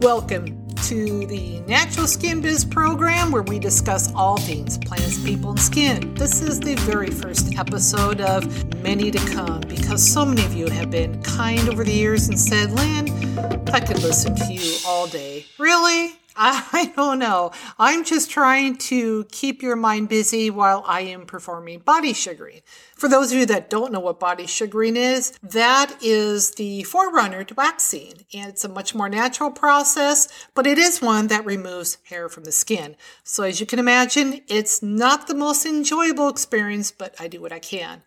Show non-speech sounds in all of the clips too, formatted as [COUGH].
Welcome to the Natural Skin Biz program where we discuss all things plants, people, and skin. This is the very first episode of many to come because so many of you have been kind over the years and said, Lynn, I could listen to you all day. Really? [LAUGHS] I don't know. I'm just trying to keep your mind busy while I am performing body sugaring. For those of you that don't know what body sugaring is, that is the forerunner to waxing. And it's a much more natural process, but it is one that removes hair from the skin. So as you can imagine, it's not the most enjoyable experience, but I do what I can.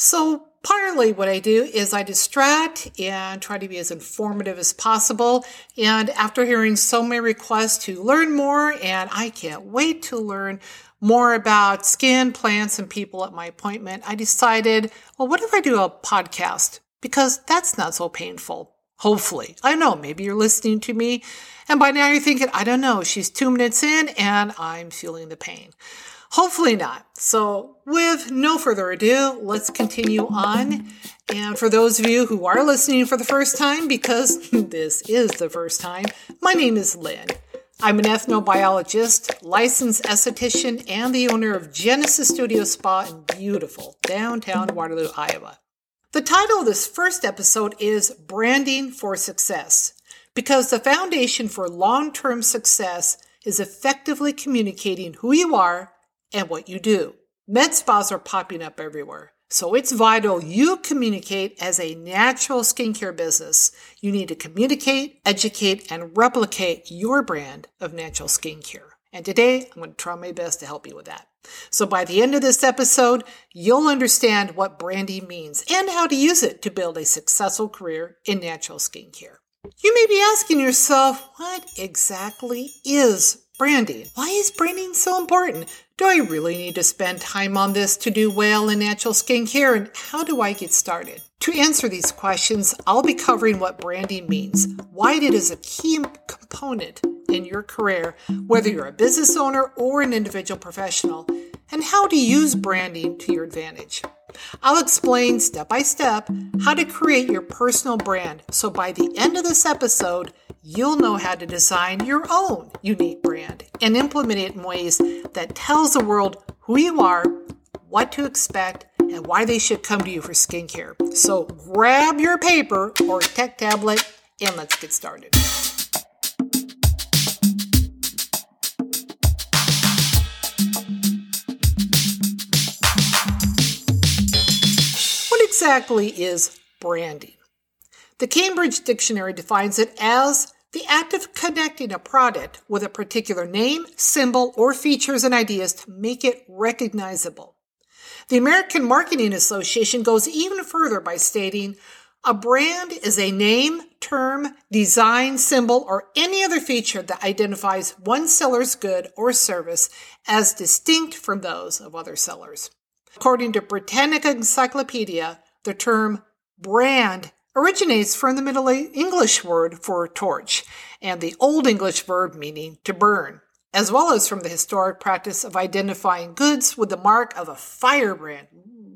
So partly what I do is I distract and try to be as informative as possible. And after hearing so many requests to learn more, and I can't wait to learn more about skin, plants, and people at my appointment, I decided, well, what if I do a podcast? Because that's not so painful. Hopefully. I know, maybe you're listening to me, and by now you're thinking, I don't know, she's two minutes in and I'm feeling the pain. Hopefully not. So, with no further ado, let's continue on. And for those of you who are listening for the first time, because [LAUGHS] this is the first time, my name is Lynn. I'm an ethnobiologist, licensed esthetician, and the owner of Genesis Studio Spa in beautiful downtown Waterloo, Iowa. The title of this first episode is Branding for Success, because the foundation for long term success is effectively communicating who you are and what you do. Med spas are popping up everywhere. So it's vital you communicate as a natural skincare business. You need to communicate, educate, and replicate your brand of natural skincare. And today I'm going to try my best to help you with that. So by the end of this episode, you'll understand what branding means and how to use it to build a successful career in natural skincare. You may be asking yourself, what exactly is branding? Why is branding so important? Do I really need to spend time on this to do well in natural skincare? And how do I get started? To answer these questions, I'll be covering what branding means, why it is a key component in your career, whether you're a business owner or an individual professional, and how to use branding to your advantage. I'll explain step by step how to create your personal brand so by the end of this episode, you'll know how to design your own unique brand and implement it in ways that tells the world who you are, what to expect, and why they should come to you for skincare. So grab your paper or tech tablet and let's get started. What exactly is branding? The Cambridge Dictionary defines it as the act of connecting a product with a particular name, symbol, or features and ideas to make it recognizable. The American Marketing Association goes even further by stating a brand is a name, term, design, symbol, or any other feature that identifies one seller's good or service as distinct from those of other sellers. According to Britannica Encyclopedia, the term brand originates from the Middle English word for torch and the Old English verb meaning to burn, as well as from the historic practice of identifying goods with the mark of a firebrand,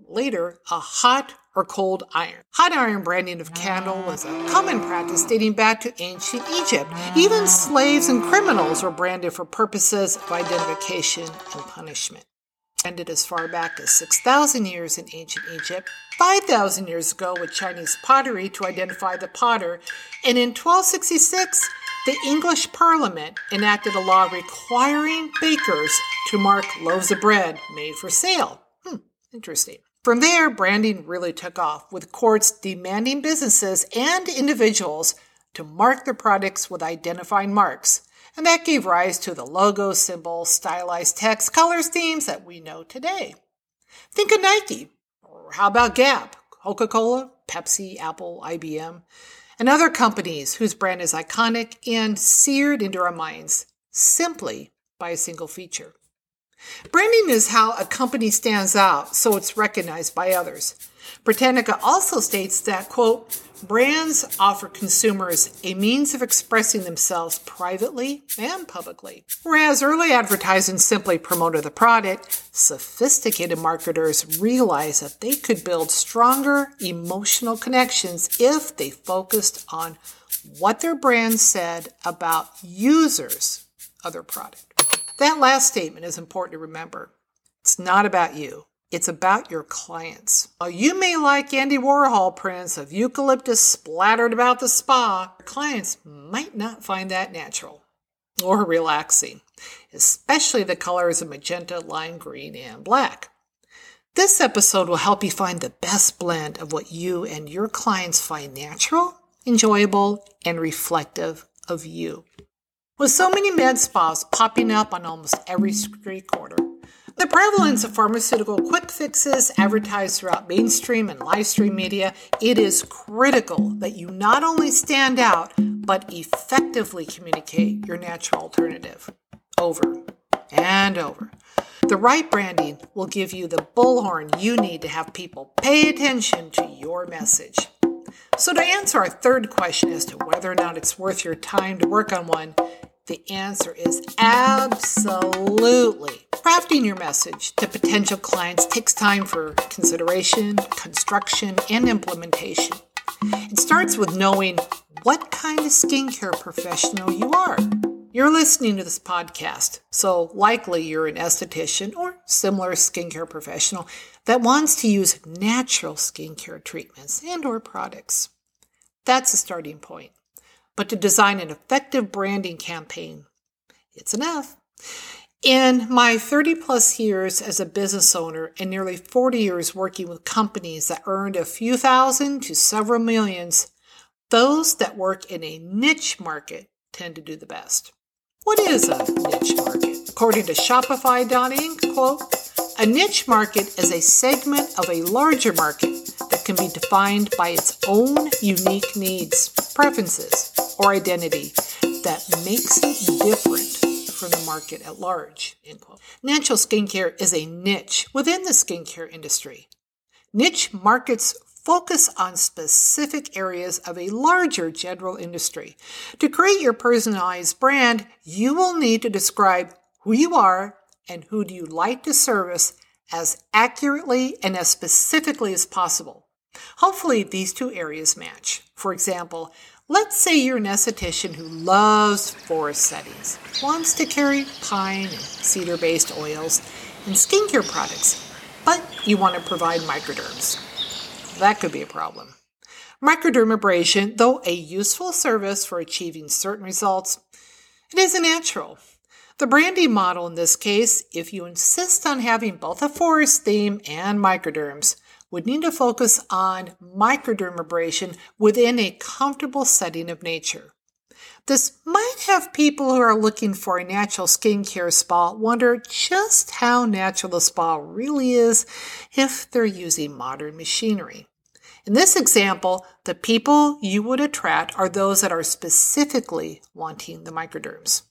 later a hot or cold iron. Hot iron branding of candle was a common practice dating back to ancient Egypt. Even slaves and criminals were branded for purposes of identification and punishment ended as far back as 6,000 years in ancient Egypt, 5,000 years ago with Chinese pottery to identify the potter, and in 1266, the English Parliament enacted a law requiring bakers to mark loaves of bread made for sale. Hmm, interesting. From there, branding really took off, with courts demanding businesses and individuals to mark their products with identifying marks and that gave rise to the logo, symbol, stylized text, colors, themes that we know today. Think of Nike, or how about Gap, Coca Cola, Pepsi, Apple, IBM, and other companies whose brand is iconic and seared into our minds simply by a single feature. Branding is how a company stands out so it's recognized by others. Britannica also states that, quote, brands offer consumers a means of expressing themselves privately and publicly. Whereas early advertising simply promoted the product, sophisticated marketers realized that they could build stronger emotional connections if they focused on what their brand said about users of their product. That last statement is important to remember. It's not about you. It's about your clients. While you may like Andy Warhol prints of eucalyptus splattered about the spa, your clients might not find that natural or relaxing, especially the colors of magenta, lime green, and black. This episode will help you find the best blend of what you and your clients find natural, enjoyable, and reflective of you. With so many med spas popping up on almost every street corner, the prevalence of pharmaceutical quick fixes advertised throughout mainstream and live stream media, it is critical that you not only stand out, but effectively communicate your natural alternative over and over. The right branding will give you the bullhorn you need to have people pay attention to your message. So, to answer our third question as to whether or not it's worth your time to work on one, the answer is absolutely. Crafting your message to potential clients takes time for consideration, construction, and implementation. It starts with knowing what kind of skincare professional you are. You're listening to this podcast, so likely you're an esthetician or similar skincare professional that wants to use natural skincare treatments and or products. That's a starting point but to design an effective branding campaign. It's enough. In my 30 plus years as a business owner and nearly 40 years working with companies that earned a few thousand to several millions, those that work in a niche market tend to do the best. What is a niche market? According to Shopify.inc, quote, a niche market is a segment of a larger market that can be defined by its own unique needs, preferences, or identity that makes it from the market at large. Natural skincare is a niche within the skincare industry. Niche markets focus on specific areas of a larger general industry. To create your personalized brand, you will need to describe who you are and who do you like to service as accurately and as specifically as possible. Hopefully, these two areas match. For example, let's say you're an esthetician who loves forest settings, wants to carry pine and cedar based oils and skincare products, but you want to provide microderms. That could be a problem. Microdermabrasion, though a useful service for achieving certain results, it isn't natural. The branding model in this case, if you insist on having both a forest theme and microderms, would need to focus on microdermabrasion within a comfortable setting of nature. This might have people who are looking for a natural skincare spa wonder just how natural the spa really is if they're using modern machinery. In this example, the people you would attract are those that are specifically wanting the microderms.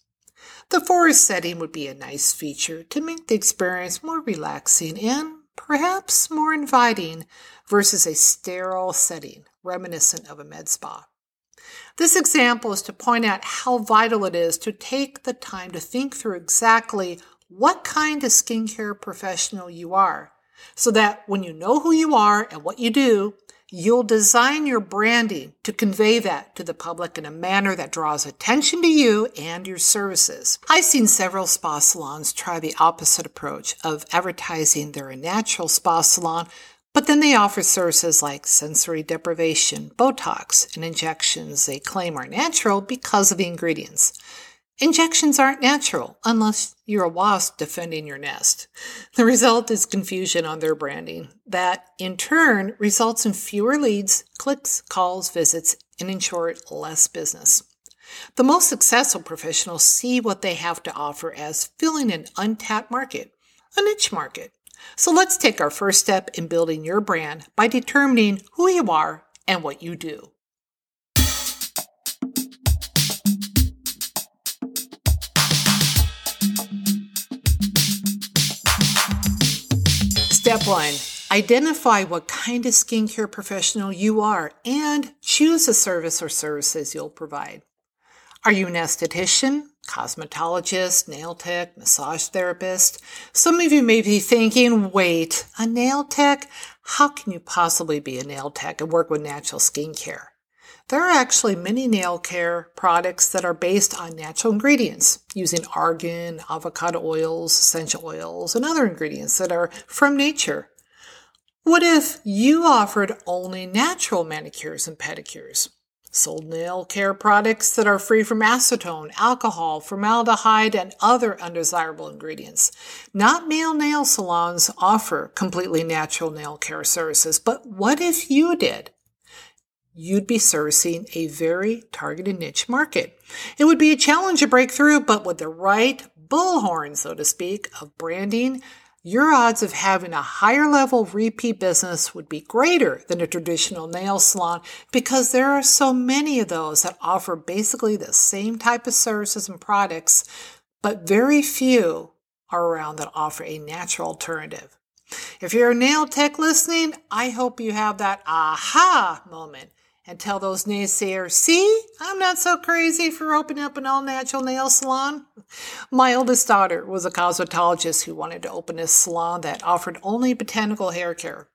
The forest setting would be a nice feature to make the experience more relaxing and perhaps more inviting versus a sterile setting reminiscent of a med spa. This example is to point out how vital it is to take the time to think through exactly what kind of skincare professional you are so that when you know who you are and what you do, You'll design your branding to convey that to the public in a manner that draws attention to you and your services. I've seen several spa salons try the opposite approach of advertising they're a natural spa salon, but then they offer services like sensory deprivation, Botox, and injections they claim are natural because of the ingredients. Injections aren't natural unless you're a wasp defending your nest. The result is confusion on their branding. That, in turn, results in fewer leads, clicks, calls, visits, and in short, less business. The most successful professionals see what they have to offer as filling an untapped market, a niche market. So let's take our first step in building your brand by determining who you are and what you do. Step one identify what kind of skincare professional you are and choose a service or services you'll provide. Are you an esthetician, cosmetologist, nail tech, massage therapist? Some of you may be thinking, wait, a nail tech? How can you possibly be a nail tech and work with natural skincare? There are actually many nail care products that are based on natural ingredients using argan, avocado oils, essential oils, and other ingredients that are from nature. What if you offered only natural manicures and pedicures? Sold nail care products that are free from acetone, alcohol, formaldehyde, and other undesirable ingredients. Not male nail salons offer completely natural nail care services, but what if you did? You'd be servicing a very targeted niche market. It would be a challenge to break through, but with the right bullhorn, so to speak, of branding, your odds of having a higher level repeat business would be greater than a traditional nail salon because there are so many of those that offer basically the same type of services and products, but very few are around that offer a natural alternative. If you're a nail tech listening, I hope you have that aha moment and tell those naysayers, see, I'm not so crazy for opening up an all natural nail salon. My oldest daughter was a cosmetologist who wanted to open a salon that offered only botanical hair care.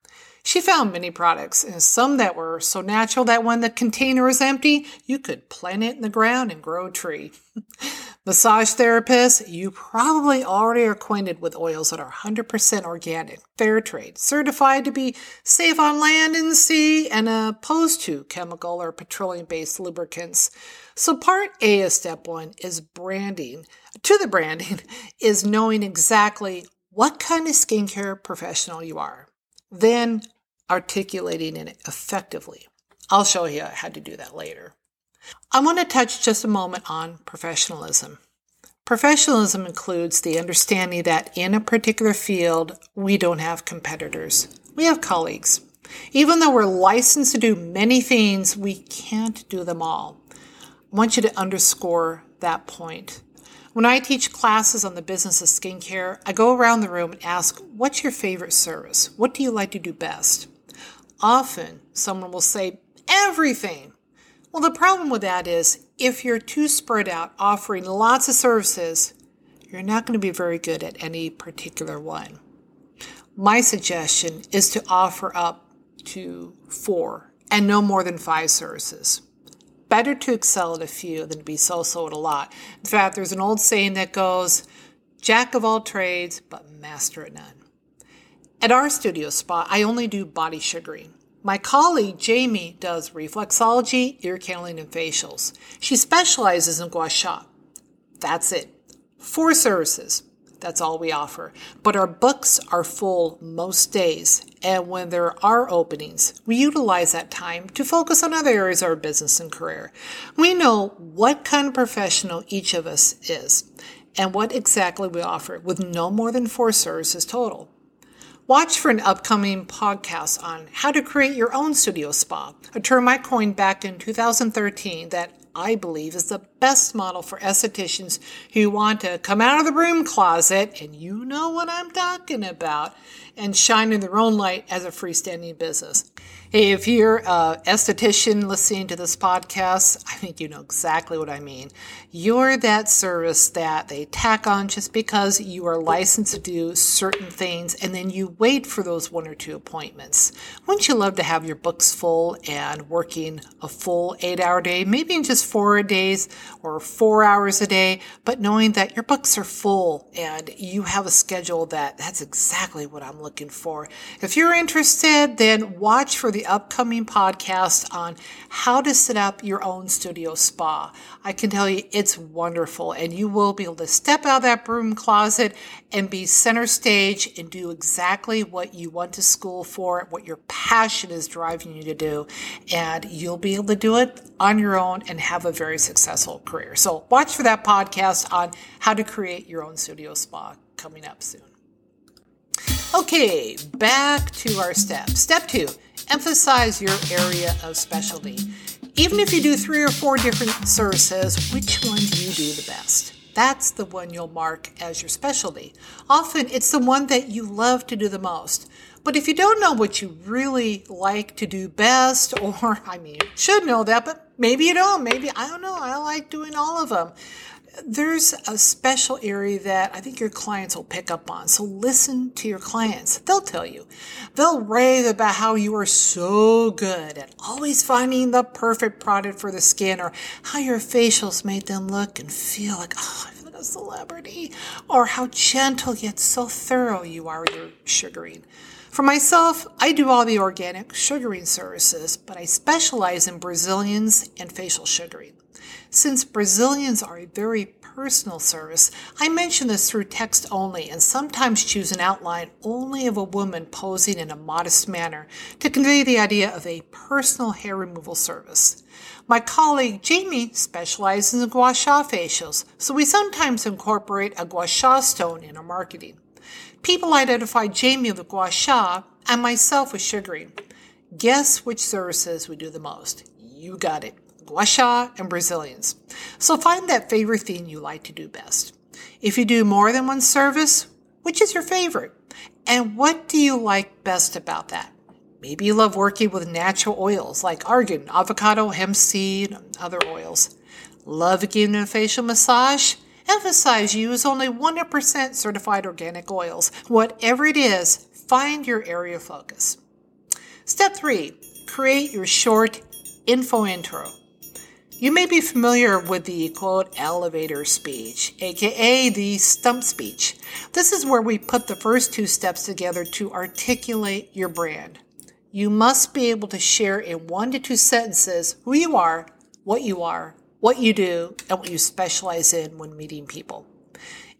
She found many products, and some that were so natural that when the container was empty, you could plant it in the ground and grow a tree. [LAUGHS] Massage therapists, you probably already are acquainted with oils that are 100% organic, fair trade, certified to be safe on land and sea, and opposed to chemical or petroleum based lubricants. So, part A of step one is branding. To the branding [LAUGHS] is knowing exactly what kind of skincare professional you are, then articulating it effectively. I'll show you how to do that later. I want to touch just a moment on professionalism. Professionalism includes the understanding that in a particular field, we don't have competitors. We have colleagues. Even though we're licensed to do many things, we can't do them all. I want you to underscore that point. When I teach classes on the business of skincare, I go around the room and ask, What's your favorite service? What do you like to do best? Often, someone will say, Everything. Well, the problem with that is if you're too spread out, offering lots of services, you're not going to be very good at any particular one. My suggestion is to offer up to four and no more than five services. Better to excel at a few than to be so so at a lot. In fact, there's an old saying that goes, Jack of all trades, but master at none. At our studio spa, I only do body sugaring. My colleague Jamie does reflexology, ear candling, and facials. She specializes in gua sha. That's it. Four services. That's all we offer. But our books are full most days, and when there are openings, we utilize that time to focus on other areas of our business and career. We know what kind of professional each of us is and what exactly we offer with no more than four services total. Watch for an upcoming podcast on how to create your own studio spa, a term I coined back in 2013 that I believe is the best model for estheticians who want to come out of the broom closet, and you know what I'm talking about, and shine in their own light as a freestanding business. Hey, if you're an esthetician listening to this podcast, I think you know exactly what I mean. You're that service that they tack on just because you are licensed to do certain things and then you wait for those one or two appointments. Wouldn't you love to have your books full and working a full eight hour day, maybe in just four days or four hours a day, but knowing that your books are full and you have a schedule that that's exactly what I'm looking for. If you're interested, then watch for the the upcoming podcast on how to set up your own studio spa. I can tell you it's wonderful, and you will be able to step out of that broom closet and be center stage and do exactly what you went to school for, what your passion is driving you to do. And you'll be able to do it on your own and have a very successful career. So, watch for that podcast on how to create your own studio spa coming up soon. Okay, back to our steps. Step two emphasize your area of specialty. Even if you do three or four different services, which one do you do the best? That's the one you'll mark as your specialty. Often it's the one that you love to do the most. But if you don't know what you really like to do best, [LAUGHS] or I mean, should know that, but maybe you don't. Maybe, I don't know, I like doing all of them. There's a special area that I think your clients will pick up on. So listen to your clients. They'll tell you. They'll rave about how you are so good at always finding the perfect product for the skin or how your facials made them look and feel like, oh, I feel like a celebrity. Or how gentle yet so thorough you are with your sugaring. For myself, I do all the organic sugaring services, but I specialize in Brazilians and facial sugaring. Since Brazilians are a very personal service, I mention this through text only and sometimes choose an outline only of a woman posing in a modest manner to convey the idea of a personal hair removal service. My colleague Jamie specializes in gua sha facials, so we sometimes incorporate a gua sha stone in our marketing. People identify Jamie with gua sha and myself with sugaring. Guess which services we do the most? You got it gua sha, and Brazilians. So find that favorite thing you like to do best. If you do more than one service, which is your favorite? And what do you like best about that? Maybe you love working with natural oils like argan, avocado, hemp seed, and other oils. Love giving a facial massage? Emphasize use only 100% certified organic oils. Whatever it is, find your area of focus. Step three, create your short info intro. You may be familiar with the quote elevator speech, aka the stump speech. This is where we put the first two steps together to articulate your brand. You must be able to share in one to two sentences who you are, what you are, what you do, and what you specialize in when meeting people.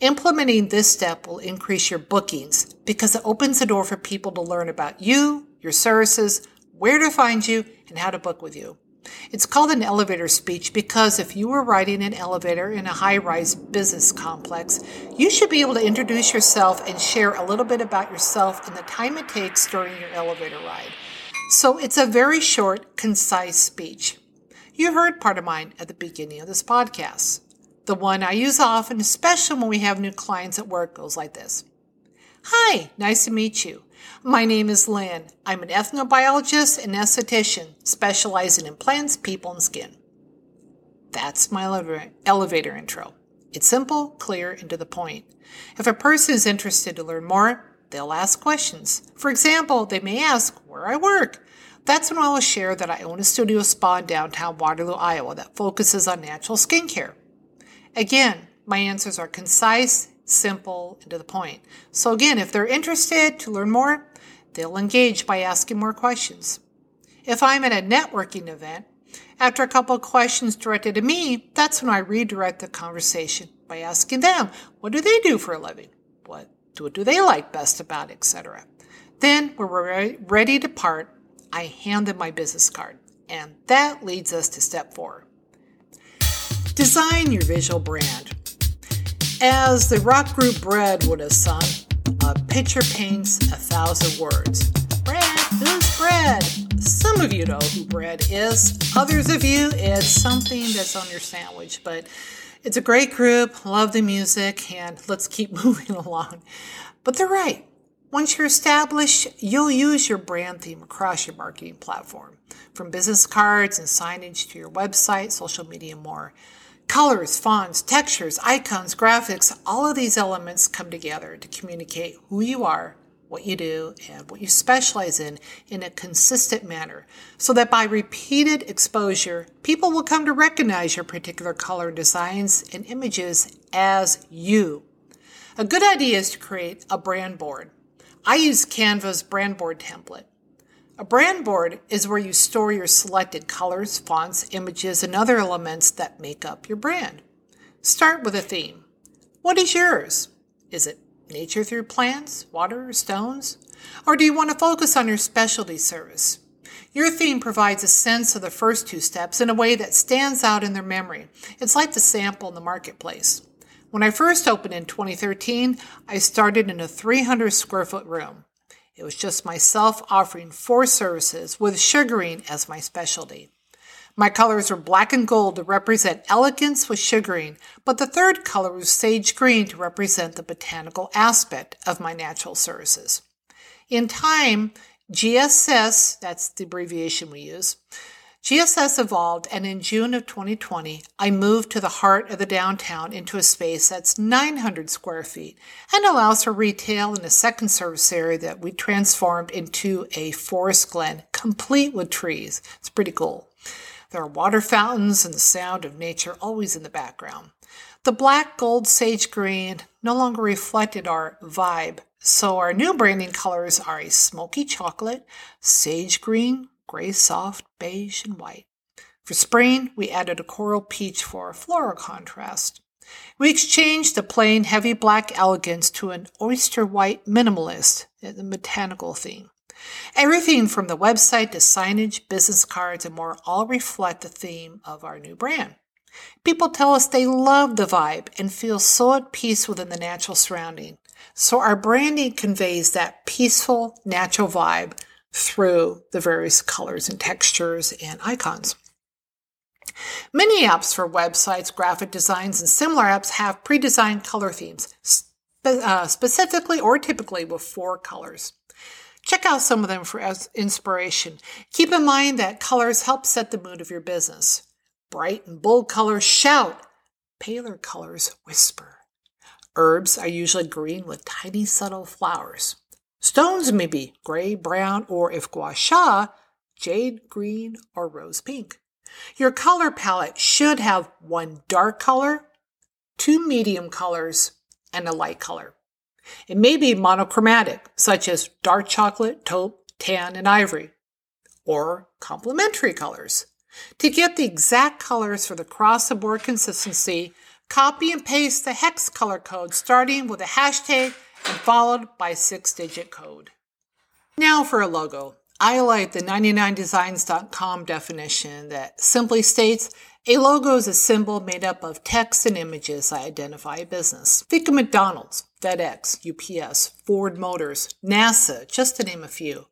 Implementing this step will increase your bookings because it opens the door for people to learn about you, your services, where to find you, and how to book with you. It's called an elevator speech because if you were riding an elevator in a high rise business complex, you should be able to introduce yourself and share a little bit about yourself in the time it takes during your elevator ride. So it's a very short, concise speech. You heard part of mine at the beginning of this podcast. The one I use often, especially when we have new clients at work, goes like this Hi, nice to meet you. My name is Lynn. I'm an ethnobiologist and esthetician specializing in plants, people, and skin. That's my elevator intro. It's simple, clear, and to the point. If a person is interested to learn more, they'll ask questions. For example, they may ask where I work. That's when I will share that I own a studio spa in downtown Waterloo, Iowa that focuses on natural skincare. Again, my answers are concise, simple, and to the point. So again, if they're interested to learn more, they'll engage by asking more questions. If I'm at a networking event, after a couple of questions directed to me, that's when I redirect the conversation by asking them, what do they do for a living? What, what do they like best about, etc. Then, when we're ready to part, I hand them my business card. And that leads us to step four. Design your visual brand. As the rock group Bread would have sung, a picture paints a thousand words. Bread, who's Bread? Some of you know who Bread is. Others of you, it's something that's on your sandwich, but it's a great group, love the music, and let's keep [LAUGHS] moving along. But they're right. Once you're established, you'll use your brand theme across your marketing platform, from business cards and signage to your website, social media, and more. Colors, fonts, textures, icons, graphics, all of these elements come together to communicate who you are, what you do, and what you specialize in in a consistent manner so that by repeated exposure, people will come to recognize your particular color designs and images as you. A good idea is to create a brand board. I use Canva's brand board template. A brand board is where you store your selected colors, fonts, images, and other elements that make up your brand. Start with a theme. What is yours? Is it nature through plants, water, or stones? Or do you want to focus on your specialty service? Your theme provides a sense of the first two steps in a way that stands out in their memory. It's like the sample in the marketplace. When I first opened in 2013, I started in a 300 square foot room. It was just myself offering four services with sugaring as my specialty. My colors were black and gold to represent elegance with sugaring, but the third color was sage green to represent the botanical aspect of my natural services. In time, GSS, that's the abbreviation we use, GSS evolved, and in June of 2020, I moved to the heart of the downtown into a space that's 900 square feet and allows for retail in a second service area that we transformed into a forest glen complete with trees. It's pretty cool. There are water fountains and the sound of nature always in the background. The black, gold, sage green no longer reflected our vibe, so our new branding colors are a smoky chocolate, sage green, gray soft, beige, and white. For spring, we added a coral peach for a floral contrast. We exchanged the plain heavy black elegance to an oyster white minimalist, the botanical theme. Everything from the website to signage, business cards, and more all reflect the theme of our new brand. People tell us they love the vibe and feel so at peace within the natural surrounding. So our branding conveys that peaceful, natural vibe through the various colors and textures and icons. Many apps for websites, graphic designs, and similar apps have pre designed color themes, spe- uh, specifically or typically with four colors. Check out some of them for inspiration. Keep in mind that colors help set the mood of your business. Bright and bold colors shout, paler colors whisper. Herbs are usually green with tiny subtle flowers. Stones may be gray, brown, or if gua sha, jade green or rose pink. Your color palette should have one dark color, two medium colors, and a light color. It may be monochromatic, such as dark chocolate, taupe, tan, and ivory, or complementary colors. To get the exact colors for the cross the board consistency, copy and paste the hex color code starting with a hashtag and followed by six digit code. Now for a logo. I like the 99designs.com definition that simply states a logo is a symbol made up of text and images that identify a business. Think of McDonald's, FedEx, UPS, Ford Motors, NASA, just to name a few.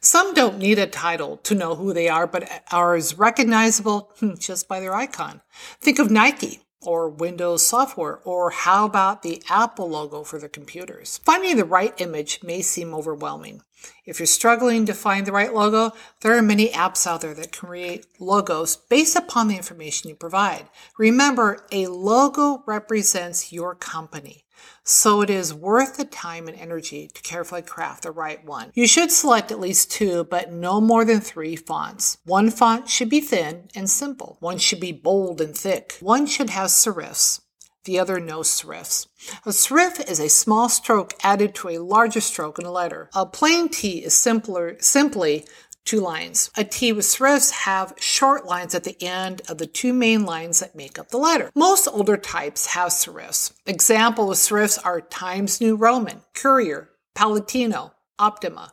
Some don't need a title to know who they are, but are as recognizable hmm, just by their icon. Think of Nike or Windows software, or how about the Apple logo for the computers? Finding the right image may seem overwhelming. If you're struggling to find the right logo, there are many apps out there that can create logos based upon the information you provide. Remember, a logo represents your company. So it is worth the time and energy to carefully craft the right one. You should select at least two, but no more than three fonts. One font should be thin and simple. One should be bold and thick. One should have serifs the other no serifs. A serif is a small stroke added to a larger stroke in a letter. A plain T is simpler, simply two lines. A T with serifs have short lines at the end of the two main lines that make up the letter. Most older types have serifs. Example of serifs are Times New Roman, Courier, Palatino, Optima.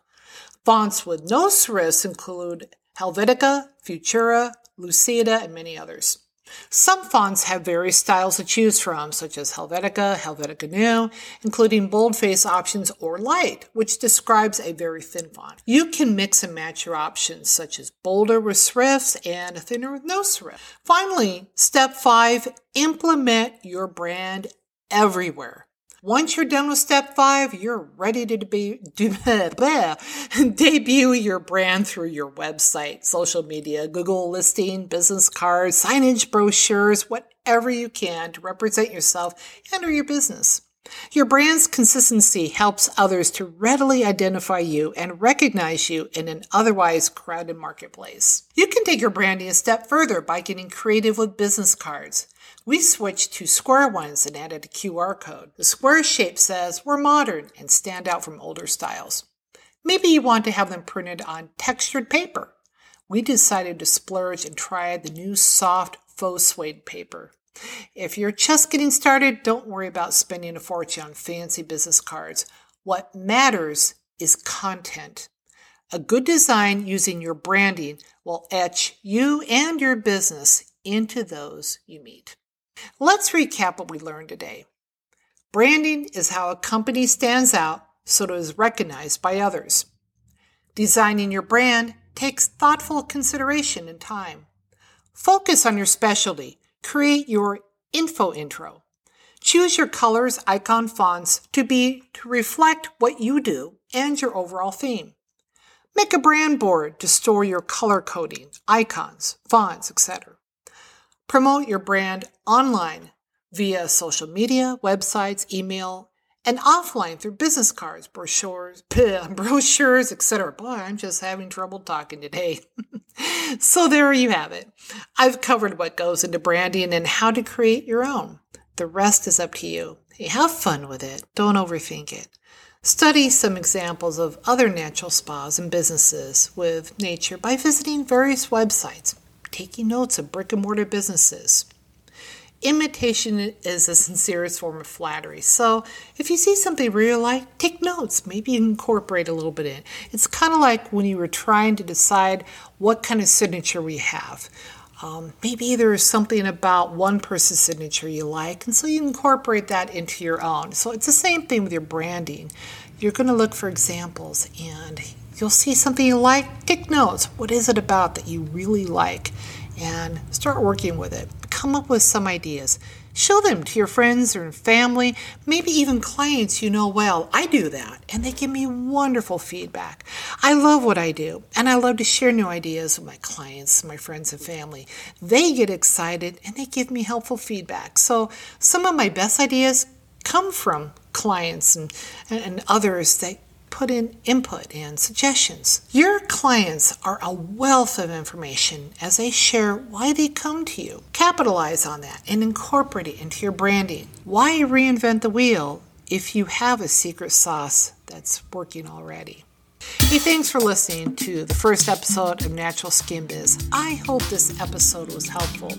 Fonts with no serifs include Helvetica, Futura, Lucida, and many others. Some fonts have various styles to choose from, such as Helvetica, Helvetica Neue, including boldface options or light, which describes a very thin font. You can mix and match your options, such as bolder with serifs and thinner with no serif. Finally, step five, implement your brand everywhere. Once you're done with step five, you're ready to be, [LAUGHS] debut your brand through your website, social media, Google listing, business cards, signage, brochures, whatever you can to represent yourself and or your business. Your brand's consistency helps others to readily identify you and recognize you in an otherwise crowded marketplace. You can take your branding a step further by getting creative with business cards. We switched to square ones and added a QR code. The square shape says we're modern and stand out from older styles. Maybe you want to have them printed on textured paper. We decided to splurge and try the new soft faux suede paper. If you're just getting started, don't worry about spending a fortune on fancy business cards. What matters is content. A good design using your branding will etch you and your business into those you meet. Let's recap what we learned today. Branding is how a company stands out so it is recognized by others. Designing your brand takes thoughtful consideration and time. Focus on your specialty. Create your info intro. Choose your colors, icon fonts to be to reflect what you do and your overall theme. Make a brand board to store your color coding, icons, fonts, etc. Promote your brand online via social media, websites, email, and offline through business cards, brochures, [LAUGHS] brochures, etc. Boy, I'm just having trouble talking today. [LAUGHS] so there you have it. I've covered what goes into branding and how to create your own. The rest is up to you. Hey, have fun with it. Don't overthink it. Study some examples of other natural spas and businesses with nature by visiting various websites, taking notes of brick and mortar businesses, Imitation is the sincerest form of flattery. So if you see something really like, take notes. Maybe incorporate a little bit in. It's kind of like when you were trying to decide what kind of signature we have. Um, maybe there's something about one person's signature you like, and so you incorporate that into your own. So it's the same thing with your branding. You're going to look for examples and you'll see something you like, take notes. What is it about that you really like? And start working with it come up with some ideas. Show them to your friends or family, maybe even clients you know well. I do that, and they give me wonderful feedback. I love what I do, and I love to share new ideas with my clients, my friends, and family. They get excited and they give me helpful feedback. So, some of my best ideas come from clients and, and others that put in input and suggestions. Your clients are a wealth of information as they share why they come to you. Capitalize on that and incorporate it into your branding. Why reinvent the wheel if you have a secret sauce that's working already? Hey, thanks for listening to the first episode of Natural Skin Biz. I hope this episode was helpful.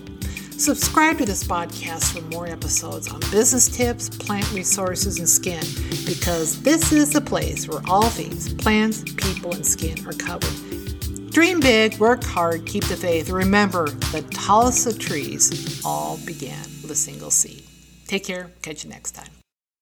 Subscribe to this podcast for more episodes on business tips, plant resources, and skin because this is the place where all things plants, people, and skin are covered. Dream big, work hard, keep the faith. Remember, the tallest of trees all began with a single seed. Take care. Catch you next time.